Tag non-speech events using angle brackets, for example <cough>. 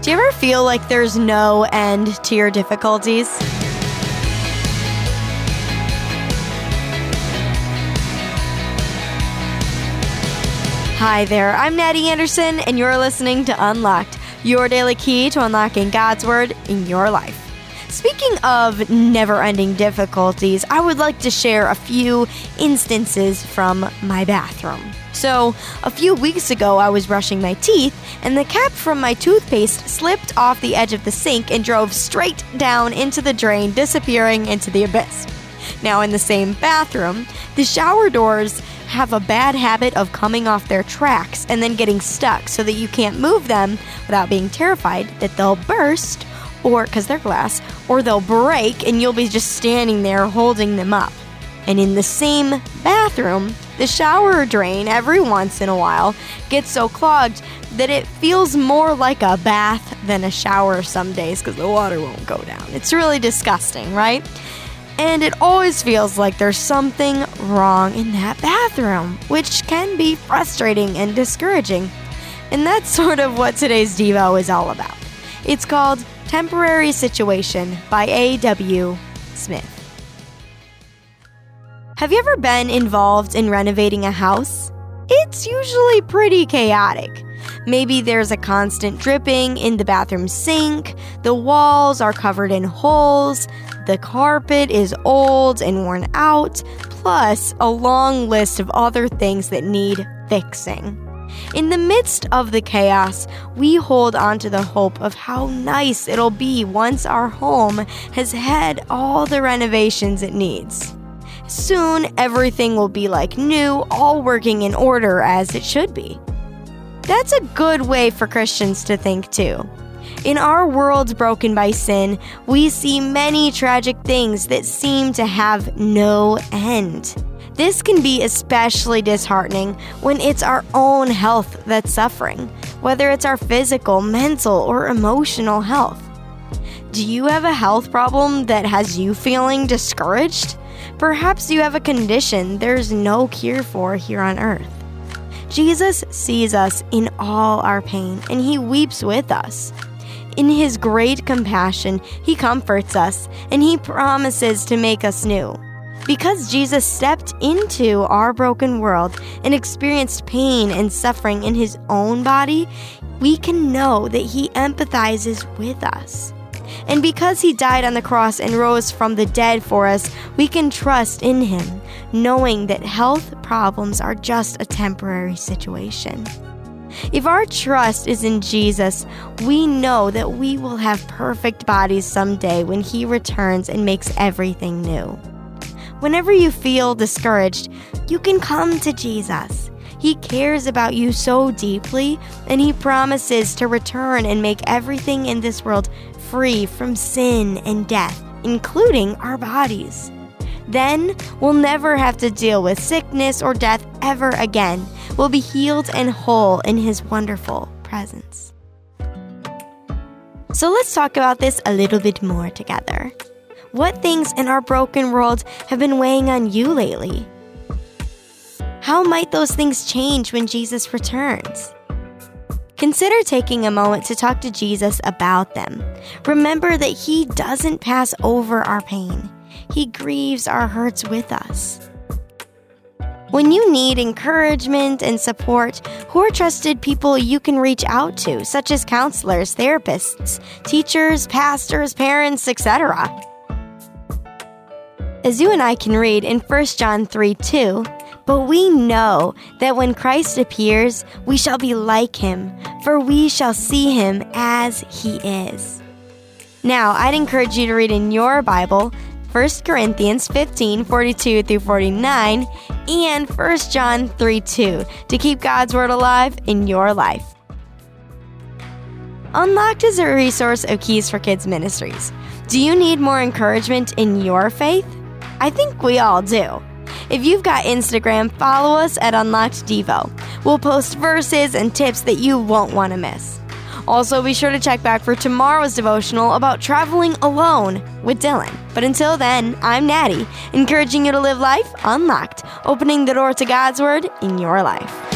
Do you ever feel like there's no end to your difficulties? Hi there, I'm Natty Anderson, and you're listening to Unlocked, your daily key to unlocking God's Word in your life. Speaking of never ending difficulties, I would like to share a few instances from my bathroom. So, a few weeks ago, I was brushing my teeth, and the cap from my toothpaste slipped off the edge of the sink and drove straight down into the drain, disappearing into the abyss. Now, in the same bathroom, the shower doors have a bad habit of coming off their tracks and then getting stuck so that you can't move them without being terrified that they'll burst or because they're glass or they'll break and you'll be just standing there holding them up. And in the same bathroom, the shower drain every once in a while gets so clogged that it feels more like a bath than a shower some days because the water won't go down. It's really disgusting, right? And it always feels like there's something wrong in that bathroom, which can be frustrating and discouraging. And that's <laughs> sort of what today's Devo is all about. It's called Temporary Situation by A.W. Smith. Have you ever been involved in renovating a house? It's usually pretty chaotic. Maybe there's a constant dripping in the bathroom sink, the walls are covered in holes, the carpet is old and worn out, plus a long list of other things that need fixing. In the midst of the chaos, we hold on to the hope of how nice it'll be once our home has had all the renovations it needs. Soon, everything will be like new, all working in order as it should be. That's a good way for Christians to think too. In our world broken by sin, we see many tragic things that seem to have no end. This can be especially disheartening when it's our own health that's suffering, whether it's our physical, mental, or emotional health. Do you have a health problem that has you feeling discouraged? Perhaps you have a condition there's no cure for here on earth. Jesus sees us in all our pain and he weeps with us. In his great compassion, he comforts us and he promises to make us new. Because Jesus stepped into our broken world and experienced pain and suffering in his own body, we can know that he empathizes with us. And because he died on the cross and rose from the dead for us, we can trust in him, knowing that health problems are just a temporary situation. If our trust is in Jesus, we know that we will have perfect bodies someday when He returns and makes everything new. Whenever you feel discouraged, you can come to Jesus. He cares about you so deeply, and He promises to return and make everything in this world free from sin and death, including our bodies. Then we'll never have to deal with sickness or death ever again. We'll be healed and whole in His wonderful presence. So let's talk about this a little bit more together. What things in our broken world have been weighing on you lately? How might those things change when Jesus returns? Consider taking a moment to talk to Jesus about them. Remember that He doesn't pass over our pain. He grieves our hurts with us. When you need encouragement and support, who are trusted people you can reach out to, such as counselors, therapists, teachers, pastors, parents, etc.? As you and I can read in 1 John 3 2, but we know that when Christ appears, we shall be like him, for we shall see him as he is. Now, I'd encourage you to read in your Bible 1 Corinthians 15 42 through 49 and 1 John 3 2 to keep God's Word alive in your life. Unlocked is a resource of Keys for Kids Ministries. Do you need more encouragement in your faith? I think we all do. If you've got Instagram, follow us at Unlocked Devo. We'll post verses and tips that you won't want to miss. Also, be sure to check back for tomorrow's devotional about traveling alone with Dylan. But until then, I'm Natty, encouraging you to live life unlocked, opening the door to God's Word in your life.